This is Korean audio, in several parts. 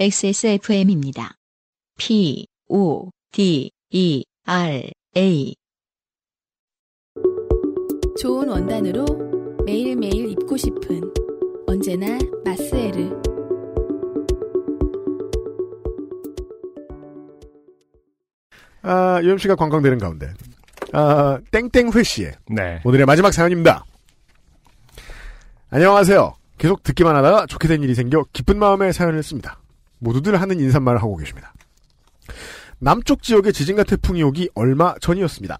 XSFM입니다. P, O, D, E, R, A. 좋은 원단으로 매일매일 입고 싶은 언제나 마스에르. 아, 유엠 씨가 관광되는 가운데. 아, 땡땡회 씨의 네. 오늘의 마지막 사연입니다. 안녕하세요. 계속 듣기만 하다가 좋게 된 일이 생겨 기쁜 마음에 사연을 씁니다. 모두들 하는 인사말을 하고 계십니다. 남쪽 지역에 지진과 태풍이 오기 얼마 전이었습니다.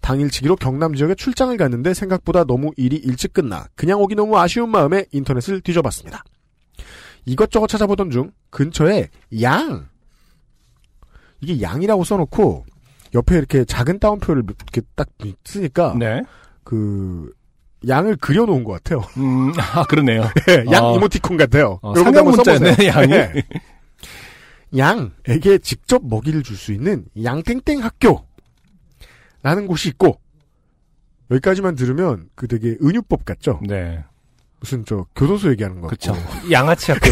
당일치기로 경남 지역에 출장을 갔는데 생각보다 너무 일이 일찍 끝나 그냥 오기 너무 아쉬운 마음에 인터넷을 뒤져봤습니다. 이것저것 찾아보던 중 근처에 양 이게 양이라고 써놓고 옆에 이렇게 작은 따옴표를 이렇게 딱 쓰니까 네. 그 양을 그려놓은 것 같아요. 음, 아, 그러네요. 양 어. 이모티콘 같아요. 어, 상형 문자네, 써보세요. 양이. 네. 양에게 직접 먹이를 줄 수 있는 양땡땡 학교라는 곳이 있고 여기까지만 들으면 그 되게 은유법 같죠? 네. 무슨 저 교도소 얘기하는 거 그쵸. 같고. 양아치 학교.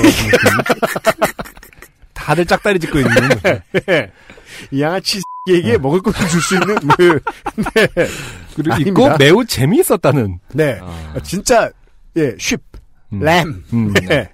다들 짝다리 짓고 있는. 네. 이 양아치 에게 먹을 것을 줄 수 있는 그, 네. 그리고 아닙니다. 있고 매우 재미있었다는. 네. 아. 진짜 예, 쉽, 음. 램. 음. 네.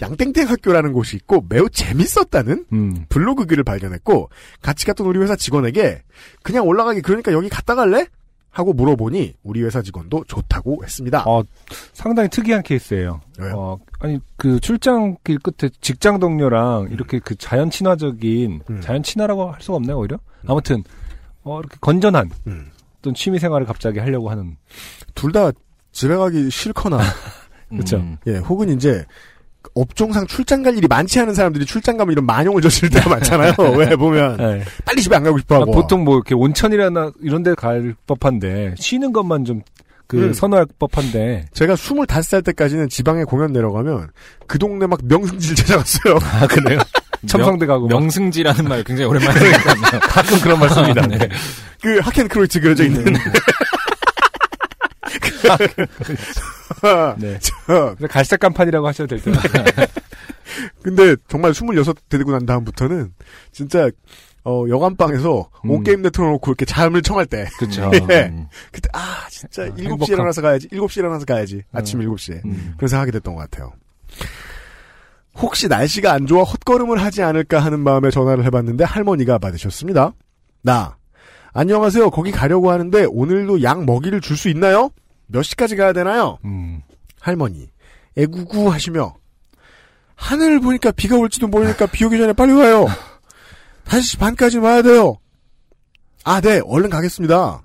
양땡땡 학교라는 곳이 있고 매우 재밌었다는 음. 블로그 글을 발견했고 같이 갔던 우리 회사 직원에게 그냥 올라가기 그러니까 여기 갔다 갈래? 하고 물어보니 우리 회사 직원도 좋다고 했습니다. 어, 상당히 특이한 케이스예요. 왜요? 어, 아니 그 출장길 끝에 직장 동료랑 이렇게 그 자연 친화적인 음. 자연 친화라고 할 수가 없나요 오히려? 아무튼 어 이렇게 건전한 음. 어떤 취미 생활을 갑자기 하려고 하는. 둘 다 집에 가기 싫거나 그렇죠. 예, 혹은 이제 업종상 출장 갈 일이 많지 않은 사람들이 출장 가면 이런 만용을 저지를 때가 많잖아요. 왜 보면 네. 빨리 집에 안 가고 싶어 아, 하고. 보통 뭐 이렇게 온천이라나 이런 데 갈 법한데 쉬는 것만 좀그 음. 선호할 법한데 제가 25살 때까지는 지방에 공연 내려가면 그 동네 막 명승지를 찾아갔어요. 아 그래요? 첨성대 가고 막 명승지라는 말 굉장히 오랜만에 들었거든요. 가끔 그런 말 씁니다. 네. 그 하켄크로이트 그려져 있는. 네. 저, 그래서 갈색 간판이라고 하셔도 될 텐데. 근데 정말 26 되고 난 다음부터는 진짜 어 여관방에서 음. 옷게임대 틀어놓고 이렇게 잠을 청할 때 그렇죠. 예. 그때 아 진짜 아, 7시에 행복함. 일어나서 가야지 7시에 일어나서 가야지 아침 음. 7시에 음. 그런 생각이 됐던 것 같아요. 혹시 날씨가 안 좋아 헛걸음을 하지 않을까 하는 마음에 전화를 해봤는데 할머니가 받으셨습니다. 나 안녕하세요. 거기 가려고 하는데 오늘도 양 먹이를 줄 수 있나요? 몇 시까지 가야 되나요? 음. 할머니 애구구 하시며 하늘을 보니까 비가 올지도 모르니까 비 오기 전에 빨리 와요. 5시 반까지 와야 돼요. 아, 네. 얼른 가겠습니다.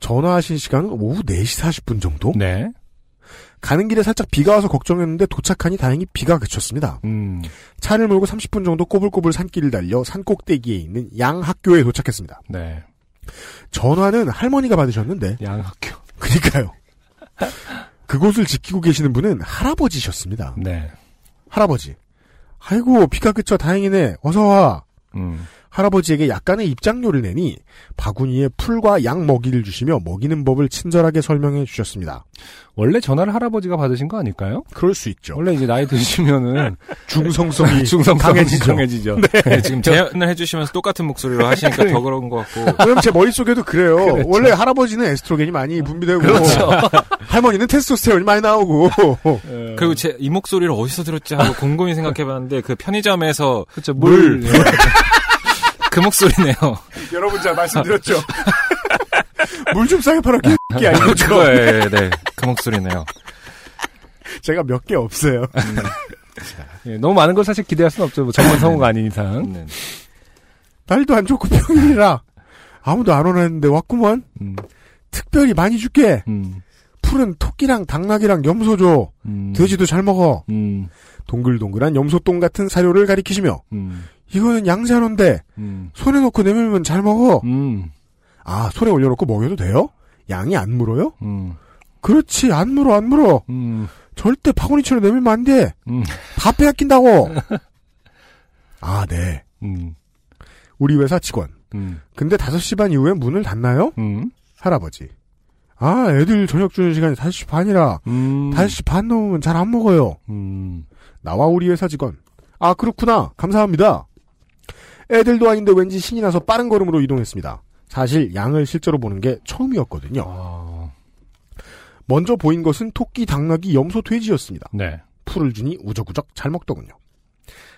전화하신 시간은 오후 4시 40분 정도? 네. 가는 길에 살짝 비가 와서 걱정했는데 도착하니 다행히 비가 그쳤습니다. 음. 차를 몰고 30분 정도 꼬불꼬불 산길을 달려 산 꼭대기에 있는 양 학교에 도착했습니다. 네. 전화는 할머니가 받으셨는데 양학교. 그니까요. 그곳을 지키고 계시는 분은 할아버지셨습니다. 네. 할아버지. 아이고 비가 그쳐 다행이네. 어서 와. 음. 할아버지에게 약간의 입장료를 내니 바구니에 풀과 양 먹이를 주시며 먹이는 법을 친절하게 설명해 주셨습니다. 원래 전화를 할아버지가 받으신 거 아닐까요? 그럴 수 있죠. 원래 이제 나이 드시면은 중성성이 중성성이 강해지죠. 강해지죠. 네, 지금 제안을 해주시면서 똑같은 목소리로 하시니까 더 그런 것 같고. 왜냐면 제 머릿속에도 그래요. 그렇죠. 원래 할아버지는 에스트로겐이 많이 분비되고 그렇죠. 할머니는 테스토스테론이 많이 나오고 예. 그리고 제 이 목소리를 어디서 들었지 하고 곰곰이 생각해봤는데 그 편의점에서 그렇죠. 물. 물. 그 목소리네요. 여러분 잘 말씀드렸죠. 물 좀 싸게 팔아 끼 아니고 저 그거에 네, 그 목소리네요. 제가 몇 개 없어요. 예, 너무 많은 걸 사실 기대할 수는 없죠. 뭐 전문 성우가 아닌 이상. 네. 날도 안 좋고 평일이라 아무도 안 오나 했는데 왔구먼. 음. 특별히 많이 줄게. 음. 풀은 토끼랑 당나귀랑 염소 줘. 음. 돼지도 잘 먹어. 음. 동글동글한 염소똥 같은 사료를 가리키시며 음. 이거는 양자로인데 음. 손에 넣고 내밀면 잘 먹어. 음. 아 손에 올려놓고 먹여도 돼요? 양이 안 물어요? 음. 그렇지 안 물어 안 물어. 음. 절대 바구니처럼 내밀면 안 돼. 음. 다 빼앗긴다고. 아 네. 음. 우리 회사 직원. 음. 근데 5시 반 이후에 문을 닫나요? 음. 할아버지. 아 애들 저녁 주는 시간이 5시 반이라 음. 5시 반 넘으면 잘 안 먹어요. 음. 나와 우리 회사 직원. 아, 그렇구나. 감사합니다. 애들도 아닌데 왠지 신이 나서 빠른 걸음으로 이동했습니다. 사실 양을 실제로 보는 게 처음이었거든요. 아, 먼저 보인 것은 토끼, 당나귀, 염소, 돼지였습니다. 네. 풀을 주니 우적우적 잘 먹더군요.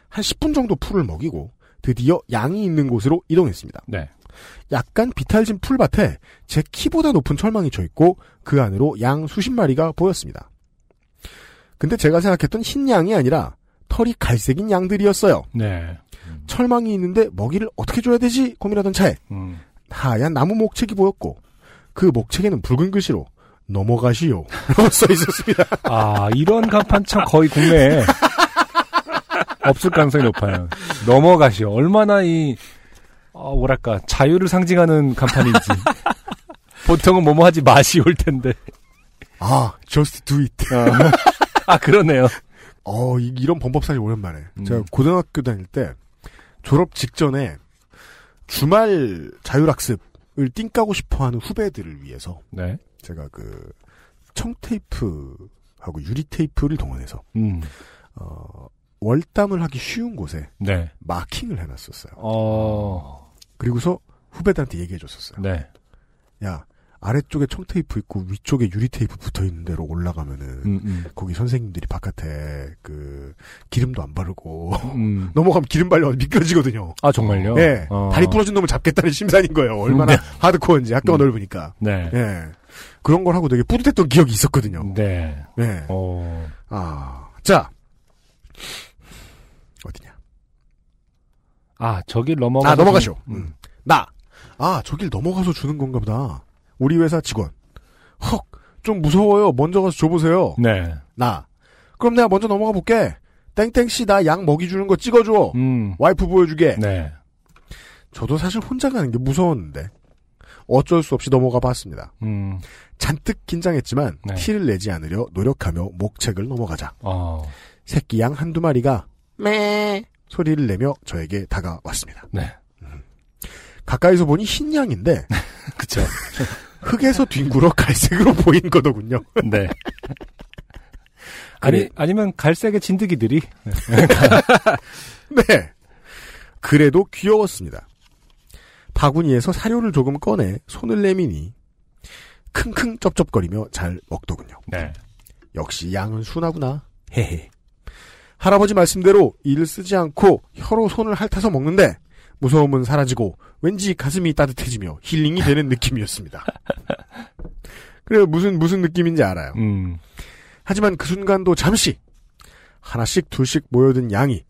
한 10분 정도 풀을 먹이고 드디어 양이 있는 곳으로 이동했습니다. 네. 약간 비탈진 풀밭에 제 키보다 높은 철망이 쳐 있고 그 안으로 양 수십 마리가 보였습니다. 근데 제가 생각했던 흰 양이 아니라 털이 갈색인 양들이었어요. 네. 철망이 있는데 먹이를 어떻게 줘야 되지 고민하던 차에 음. 하얀 나무 목책이 보였고 그 목책에는 붉은 글씨로 넘어가시오 라고 써 있었습니다. 아, 이런 간판 참 거의 국내에 없을 가능성이 높아요. 넘어가시오. 얼마나 이, 어, 뭐랄까, 자유를 상징하는 간판인지. 보통은 뭐뭐 하지 마시 올 텐데. 아, just do it. 어. 아, 그러네요. 어, 이, 런 범법사실 오랜만에. 음. 제가 고등학교 다닐 때 졸업 직전에 주말 자율학습을 띵까고 싶어하는 후배들을 위해서 네. 제가 그 청테이프하고 유리테이프를 동원해서 음. 어, 월담을 하기 쉬운 곳에 네. 마킹을 해놨었어요. 어, 그리고서 후배들한테 얘기해 줬었어요. 네. 야 아래쪽에 청테이프 있고 위쪽에 유리테이프 붙어 있는 데로 올라가면은 음, 음. 거기 선생님들이 바깥에 그 기름도 안 바르고 음. 넘어가면 기름 발려 미끄러지거든요. 아, 정말요? 예. 어. 다리 부러진 놈을 잡겠다는 심산인 거예요. 얼마나 네. 하드코어인지 학교가 음. 넓으니까. 네. 예. 그런 걸 하고 되게 뿌듯했던 기억이 있었거든요. 네. 예. 어, 아. 자. 아, 저길 넘어가. 아, 넘어가쇼. 음. 음. 나. 아, 저길 넘어가서 주는 건가 보다. 우리 회사 직원. 헉, 좀 무서워요. 먼저 가서 줘보세요. 네. 나. 그럼 내가 먼저 넘어가 볼게. 땡땡씨 나 양 먹이 주는 거 찍어줘. 음. 와이프 보여주게. 네. 저도 사실 혼자 가는 게 무서웠는데 어쩔 수 없이 넘어가 봤습니다. 음. 잔뜩 긴장했지만 네. 티를 내지 않으려 노력하며 목책을 넘어가자 어, 새끼 양 한두 마리가 매 소리를 내며 저에게 다가왔습니다. 네. 가까이서 보니 흰 양인데 그쵸. 흙에서 뒹굴어 갈색으로 보인 거더군요. 네. 아니, 아니면 갈색의 진드기들이. 네. 그래도 귀여웠습니다. 바구니에서 사료를 조금 꺼내 손을 내미니 킁킁 쩝쩝거리며 잘 먹더군요. 네. 역시 양은 순하구나. 헤헤. 할아버지 말씀대로 이를 쓰지 않고 혀로 손을 핥아서 먹는데 무서움은 사라지고 왠지 가슴이 따뜻해지며 힐링이 되는 느낌이었습니다. 그래 무슨 무슨 느낌인지 알아요. 음. 하지만 그 순간도 잠시 하나씩 둘씩 모여든 양이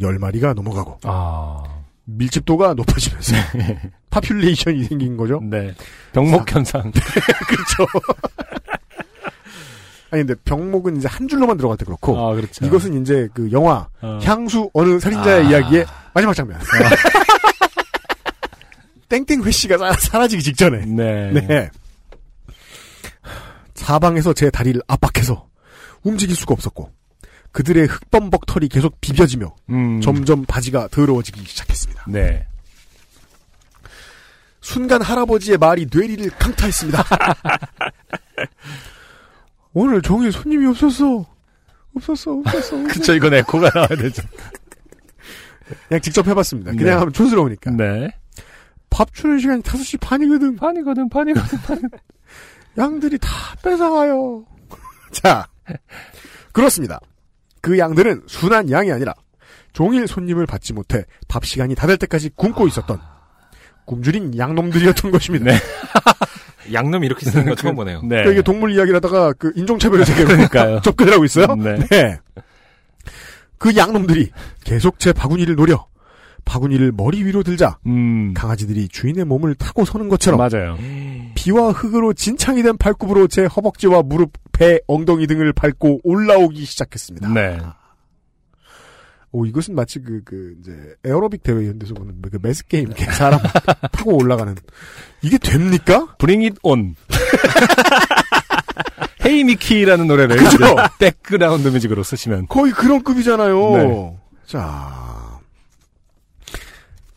열 마리가 넘어가고 아. 밀집도가 높아지면서 population이 생긴 거죠. 네. 병목 현상. 그렇죠. 아니 근데 병목은 이제 한 줄로만 들어갈 때 그렇고 아, 그렇죠. 이것은 이제 그 영화 어. 향수 어느 살인자의 아. 이야기의 마지막 장면. 땡땡 회씨가 사- 사라지기 직전에. 네. 네. 사방에서 제 다리를 압박해서 움직일 수가 없었고 그들의 흑범벅 털이 계속 비벼지며 음. 점점 바지가 더러워지기 시작했습니다. 네. 순간 할아버지의 말이 뇌리를 강타했습니다. 오늘 종일 손님이 없었어. 없었어, 없었어. 없었어. 그쵸, 이건 에코가 나와야 되죠. 그냥 직접 해봤습니다. 그냥 네. 하면 촌스러우니까. 네. 밥 주는 시간이 5시 반이거든. 판이거든, 판이거든. 양들이 다 뺏어가요. 자, 그렇습니다. 그 양들은 순한 양이 아니라 종일 손님을 받지 못해 밥 시간이 다 될 때까지 굶고 있었던 굶주린 양놈들이었던 것입니다. 네. 양놈이 이렇게 쓰는 거 처음 보네요. 네. 그러니까 이게 동물 이야기를 하다가 그 인종차별의 세계로. 접근을 하고 있어요. 네. 네. 그 양놈들이 계속 제 바구니를 노려 바구니를 머리 위로 들자 음. 강아지들이 주인의 몸을 타고 서는 것처럼 맞아요. 비와 흙으로 진창이 된 발굽으로 제 허벅지와 무릎, 배, 엉덩이 등을 밟고 올라오기 시작했습니다. 네. 오, 이것은 마치 그, 그, 이제, 에어로빅 대회 이런 데서 보는 그 매스게임, 이렇게 사람 타고 올라가는. 이게 됩니까? Bring it on. Hey Mickey라는 노래를 그죠? 백그라운드 뮤직으로 쓰시면 거의 그런 급이잖아요. 네. 자.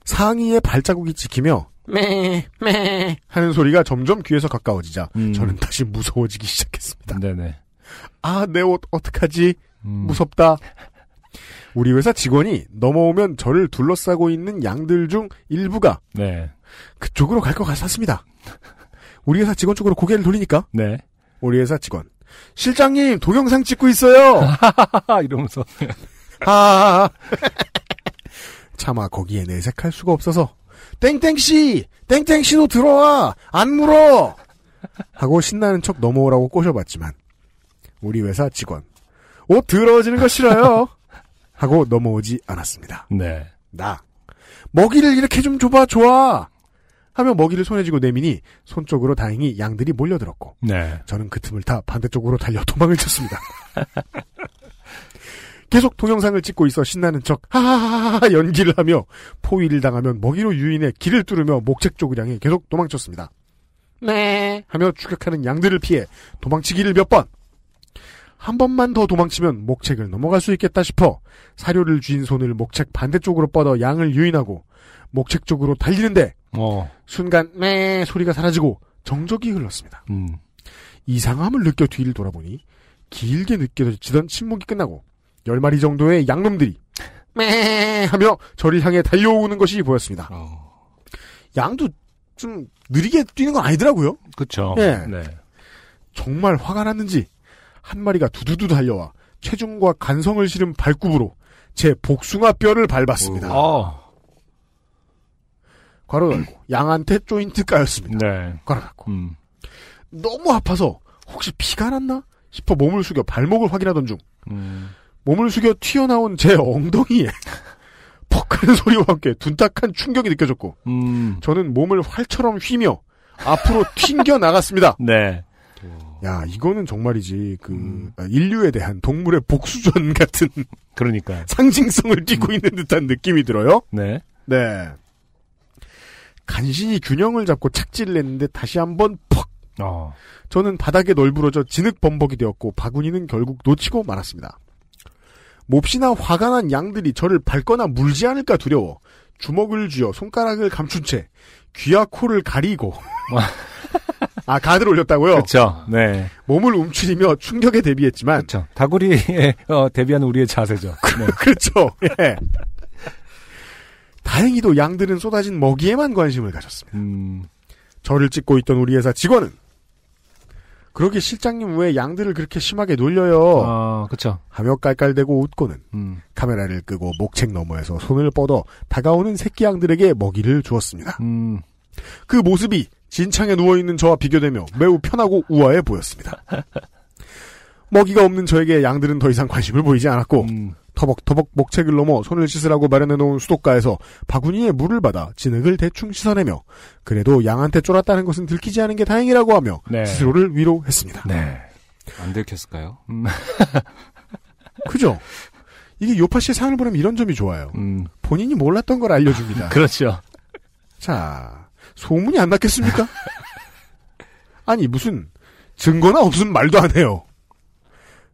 상의에 발자국이 찍히며, 매, 매, 하는 소리가 점점 귀에서 가까워지자, 음. 저는 다시 무서워지기 시작했습니다. 네네. 아, 내 옷, 어떡하지? 음. 무섭다. 우리 회사 직원이 넘어오면 저를 둘러싸고 있는 양들 중 일부가 네. 그쪽으로 갈 것 같았습니다. 우리 회사 직원 쪽으로 고개를 돌리니까 네. 우리 회사 직원 실장님 동영상 찍고 있어요. 이러면서 아 차마 거기에 내색할 수가 없어서 땡땡씨 땡땡씨도 들어와 안 물어 하고 신나는 척 넘어오라고 꼬셔봤지만 우리 회사 직원 옷 더러워지는 거 싫어요 하고 넘어오지 않았습니다. 네. 나 먹이를 이렇게 좀 줘봐 좋아 하며 먹이를 손에 쥐고 내미니 손 쪽으로 다행히 양들이 몰려들었고 네. 저는 그 틈을 타 반대쪽으로 달려 도망을 쳤습니다. 계속 동영상을 찍고 있어 신나는 척 하하하하 연기를 하며 포위를 당하면 먹이로 유인해 길을 뚫으며 목책 쪽을 향해 계속 도망쳤습니다. 네 하며 추격하는 양들을 피해 도망치기를 몇 번. 한 번만 더 도망치면 목책을 넘어갈 수 있겠다 싶어 사료를 쥔 손을 목책 반대쪽으로 뻗어 양을 유인하고 목책 쪽으로 달리는데 어. 순간 매 소리가 사라지고 정적이 흘렀습니다. 음. 이상함을 느껴 뒤를 돌아보니 길게 느껴지던 침묵이 끝나고 열 마리 정도의 양놈들이 매 하며 저를 향해 달려오는 것이 보였습니다. 어. 양도 좀 느리게 뛰는 건 아니더라고요. 그쵸. 예. 네. 정말 화가 났는지 한 마리가 두두두 달려와 체중과 간성을 실은 발굽으로 제 복숭아 뼈를 밟았습니다. 어. 괄호 열고 양한테 조인트 까였습니다. 네. 괄호 닫고 음. 너무 아파서 혹시 피가 났나 싶어 몸을 숙여 발목을 확인하던 중 음. 몸을 숙여 튀어나온 제 엉덩이에 퍽하는 소리와 함께 둔탁한 충격이 느껴졌고 음. 저는 몸을 활처럼 휘며 앞으로 튕겨 나갔습니다. 네. 야 이거는 정말이지 그 음. 인류에 대한 동물의 복수전 같은 그러니까. 상징성을 띠고 있는 듯한 느낌이 들어요. 네. 네. 간신히 균형을 잡고 착지를 했는데 다시 한번 퍽 어. 저는 바닥에 널브러져 진흙 범벅이 되었고 바구니는 결국 놓치고 말았습니다. 몹시나 화가 난 양들이 저를 밟거나 물지 않을까 두려워 주먹을 쥐어 손가락을 감춘 채 귀와 코를 가리고 아 가드를 올렸다고요? 그쵸. 네. 몸을 움츠리며 충격에 대비했지만 그쵸. 다구리에 어, 대비하는 우리의 자세죠. 네. 그렇죠. 예. 다행히도 양들은 쏟아진 먹이에만 관심을 가졌습니다. 음. 저를 찍고 있던 우리 회사 직원은 그러게 실장님 왜 양들을 그렇게 심하게 놀려요? 아, 그쵸. 하며 깔깔대고 웃고는 음. 카메라를 끄고 목책 너머에서 손을 뻗어 다가오는 새끼 양들에게 먹이를 주었습니다. 음. 그 모습이 진창에 누워있는 저와 비교되며 매우 편하고 우아해 보였습니다. 먹이가 없는 저에게 양들은 더 이상 관심을 보이지 않았고 음. 터벅터벅 목책을 넘어 손을 씻으라고 마련해놓은 수도가에서 바구니에 물을 받아 진흙을 대충 씻어내며 그래도 양한테 쫄았다는 것은 들키지 않은 게 다행이라고 하며 네. 스스로를 위로했습니다. 네. 안 들켰을까요? 음. 그죠? 이게 요파 씨의 사연을 보면 이런 점이 좋아요. 음. 본인이 몰랐던 걸 알려줍니다. 그렇죠. 자, 소문이 안 났겠습니까? 아니, 무슨, 증거나 없으면 말도 안 해요.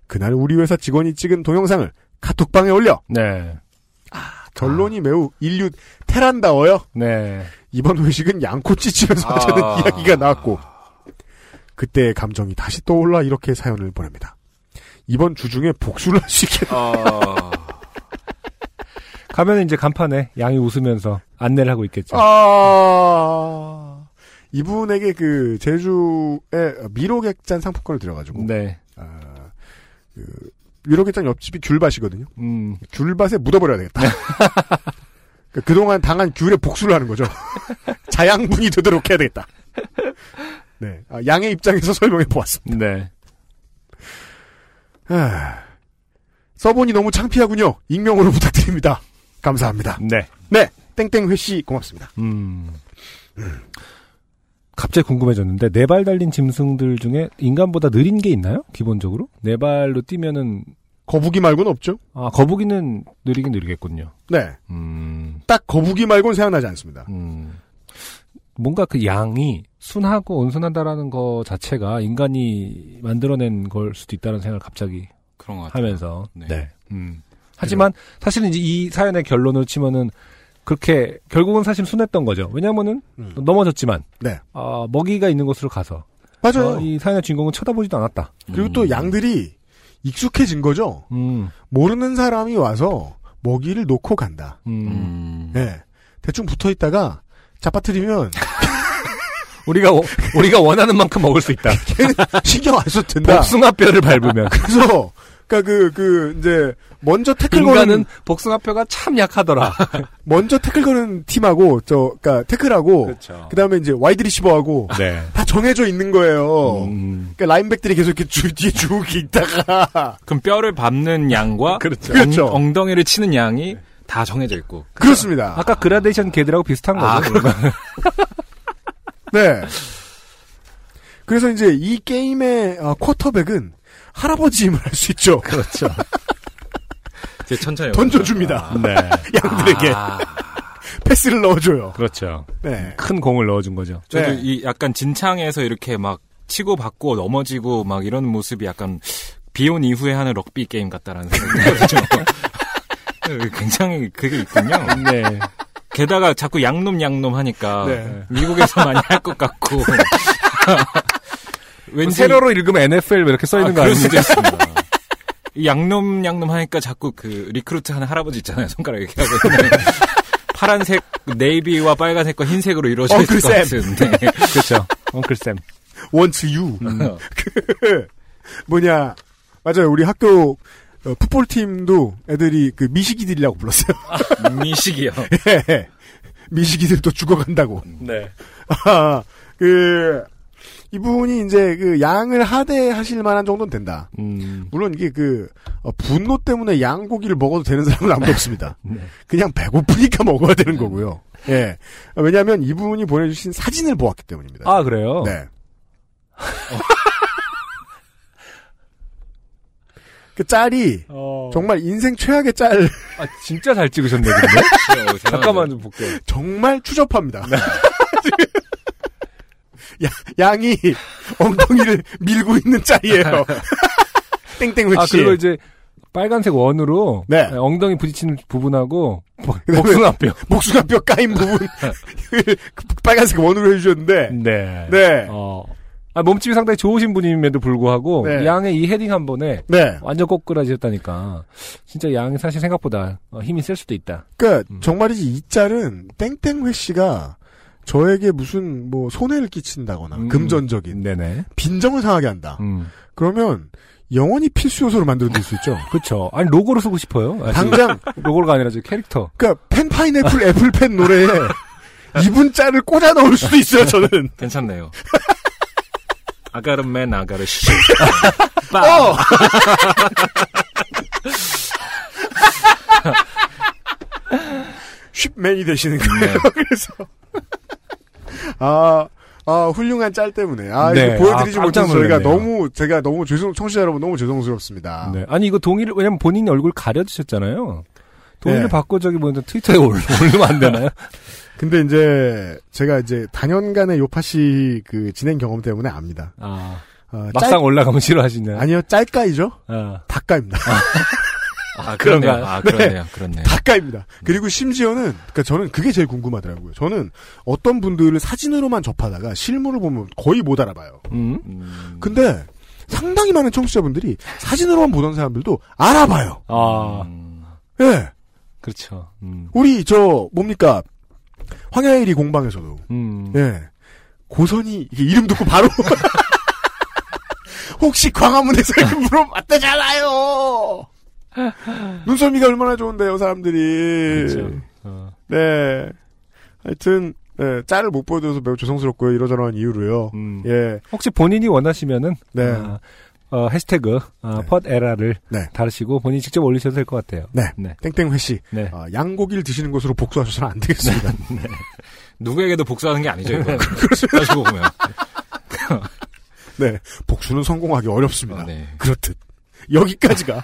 그날 우리 회사 직원이 찍은 동영상을 카톡방에 올려, 네. 결론이 매우 인류 테란다워요. 네. 이번 회식은 양꼬치 치면서 아. 하자는 이야기가 나왔고, 그때의 감정이 다시 떠올라 이렇게 사연을 보냅니다. 이번 주 중에 복수를 할 수 있겠다. 아, 가면 이제 간판에 양이 웃으면서 안내를 하고 있겠죠. 아, 이분에게 그, 제주에 미로객잔 상품권을 드려가지고, 네. 아, 그 위로객잔 옆집이 귤밭이거든요. 음. 귤밭에 묻어버려야 되겠다. 그 그동안 당한 귤에 복수를 하는 거죠. 자양분이 되도록 해야 되겠다. 네, 아, 양의 입장에서 설명해 보았습니다. 네. 아, 써보니 너무 창피하군요. 익명으로 부탁드립니다. 감사합니다. 네. 네, 땡땡 회 씨 고맙습니다. 음. 갑자기 궁금해졌는데 네 발 달린 짐승들 중에 인간보다 느린 게 있나요? 기본적으로 네 발로 뛰면은 거북이 말고는 없죠? 아 거북이는 느리긴 느리겠군요. 네, 음, 딱 거북이 말고는 생각나지 않습니다. 음. 뭔가 그 양이 순하고 온순하다라는 거 자체가 인간이 만들어낸 걸 수도 있다는 생각을 갑자기 그런 것 같아요. 하면서 네. 음. 하지만 사실은 이제 이 사연의 결론을 치면은 그렇게 결국은 사실 순했던 거죠. 왜냐면은 음. 넘어졌지만 네. 어, 먹이가 있는 곳으로 가서 맞아요. 어, 이 사연의 주인공은 쳐다보지도 않았다. 그리고 또 음. 양들이 익숙해진 거죠. 음, 모르는 사람이 와서 먹이를 놓고 간다. 음. 음. 예. 대충 붙어 있다가 잡아뜨리면 우리가 워- 우리가 원하는 만큼 먹을 수 있다. 걔는 신경 안 써도 된다. 복숭아뼈를 밟으면 그래서 그러니까 그 그 이제 먼저 태클 거는 인간은 복숭아뼈가 참 약하더라. 먼저 태클 거는 팀하고 저 그러니까 태클하고 그렇죠. 그다음에 이제 wide receiver하고 네. 다 정해져 있는 거예요. 음. 그러니까 lineback들이 계속 이렇게 주, 뒤에 쭉 있다가 그럼 뼈를 밟는 양과 그렇죠. 그렇죠. 엉, 엉덩이를 치는 양이 다 정해져 있고. 그렇습니다. 아까 그라데이션 개들하고 비슷한 아, 거죠. 네. 그래서 이제 이 게임의 어, 쿼터백은 할아버지 힘을 할 수 있죠. 그렇죠. 이제 천천히 던져줍니다. 네. 양들에게 아, 패스를 넣어줘요. 그렇죠. 네. 큰 공을 넣어준 거죠. 저도 네. 이 약간 진창에서 이렇게 막 치고 받고 넘어지고 막 이런 모습이 약간 비온 이후에 하는 럭비 게임 같다라는 생각이 들거든요. 굉장히 그게 있군요. 네. 게다가 자꾸 양놈 양놈 하니까 네. 미국에서 많이 할 것 같고 왠지 세로로 읽으면 NFL 이렇게 써 있는 아, 거 그럴 수도 아닙니까? 있습니다. 이 양놈 양놈 하니까 자꾸 그 recruit 하는 할아버지 있잖아요. 손가락 이렇게 하고 파란색 navy와 빨간색과 흰색으로 이루어져 있을 것 uncle 같은. 네. 그렇죠. Uncle Sam. Wants you. 음. 뭐냐. 맞아요. 우리 학교 어, 풋볼 팀도 애들이 그 미식이들이라고 불렀어요. 미식이요. 예. 미식이들도 죽어간다고. 네. 아, 그 이분이 이제 그 양을 하대하실 만한 정도는 된다. 음. 물론 이게 그 어, 분노 때문에 양고기를 먹어도 되는 사람은 아무도 없습니다. 네. 그냥 배고프니까 먹어야 되는 거고요. 예. 왜냐하면 이분이 보내주신 사진을 보았기 때문입니다. 아, 그래요? 네. 그 짤이 어. 정말 인생 최악의 짤 아, 진짜 잘 찍으셨네, 근데. 잠깐만 좀 볼게요. 정말 추접합니다. 야, 양이 엉덩이를 밀고 있는 짤이에요. 땡땡 아, 획시. 그리고 이제 빨간색 원으로 네. 엉덩이 부딪히는 부분하고 그다음에 복숭아뼈. 목수가뼈 까인 부분 그 빨간색 원으로 해주셨는데 네. 네. 어. 아, 몸집이 상당히 좋으신 분임에도 불구하고 네. 양의 이 헤딩 한 번에 네. 완전 꼬꾸라지셨다니까 진짜 양이 사실 생각보다 어, 힘이 셀 수도 있다. 그러니까 음. 정말이지 이 짤은 땡땡 회씨가 저에게 무슨 뭐 손해를 끼친다거나 음. 금전적인 네네. 빈정을 상하게 한다. 음. 그러면 영원히 필수 요소로 만들어둘 수 있죠. 그렇죠. 아니 로고로 쓰고 싶어요. 아, 당장 로고가 아니라 저 캐릭터. 그러니까 펜 파인애플 애플펜 노래에 이분 짤을 꽂아 넣을 수도 있어요. 저는. 괜찮네요. 아가르맨 아가르 씨. 어. 쉽맨이 되시는 거예요. 그래서 아, 아 훌륭한 짤 때문에 아 네. 이거 보여드리지 아, 못해서 저희가. 너무 제가 너무 죄송 청취자 여러분 너무 죄송스럽습니다. 네. 아니 이거 동의를 왜냐면 본인이 얼굴 가려주셨잖아요. 동의를 네. 받고 저기 뭐 트위터에 올- 올리면 안 되나요? 근데 이제 제가 이제 단연간의 요파시 그 진행 경험 때문에 압니다. 아 어, 막상 올라가면 싫어하시냐? 짤, 아니요 짤까이죠. 아, 닭가입니다. 아, 그러네요. 그런가요? 아, 그렇네요. 그렇네요. 닭가입니다. 그리고 심지어는 그러니까 저는 그게 제일 궁금하더라고요. 저는 어떤 분들을 사진으로만 접하다가 실물을 보면 거의 못 알아봐요. 음? 음, 근데 상당히 많은 청취자분들이 사진으로만 보던 사람들도 알아봐요. 아 음, 예. 그렇죠. 음. 우리 저 뭡니까 황야일이 공방에서도 음. 예 고선이 이게 이름 듣고 바로 혹시 광화문에서 이렇게 물어봤다잖아요. 눈썰미가 얼마나 좋은데요, 사람들이. 그렇죠. 어. 네. 하여튼 네, 짤을 못 보여줘서 매우 죄송스럽고요. 이러저러한 이유로요. 음. 예. 혹시 본인이 원하시면은 네. 아, 어, 해시태그 아, 네. 팟에라를 네. 다루시고 본인이 직접 올리셔도 될 것 같아요. 네. 네. 땡땡 회씨. 네. 아, 양고기를 드시는 것으로 복수하셔서는 안 되겠습니다. 누구에게도 복수하는 게 아니죠, 이거. 따지고 보면. 네. 복수는 성공하기 어렵습니다. 아, 네. 그렇듯. 여기까지가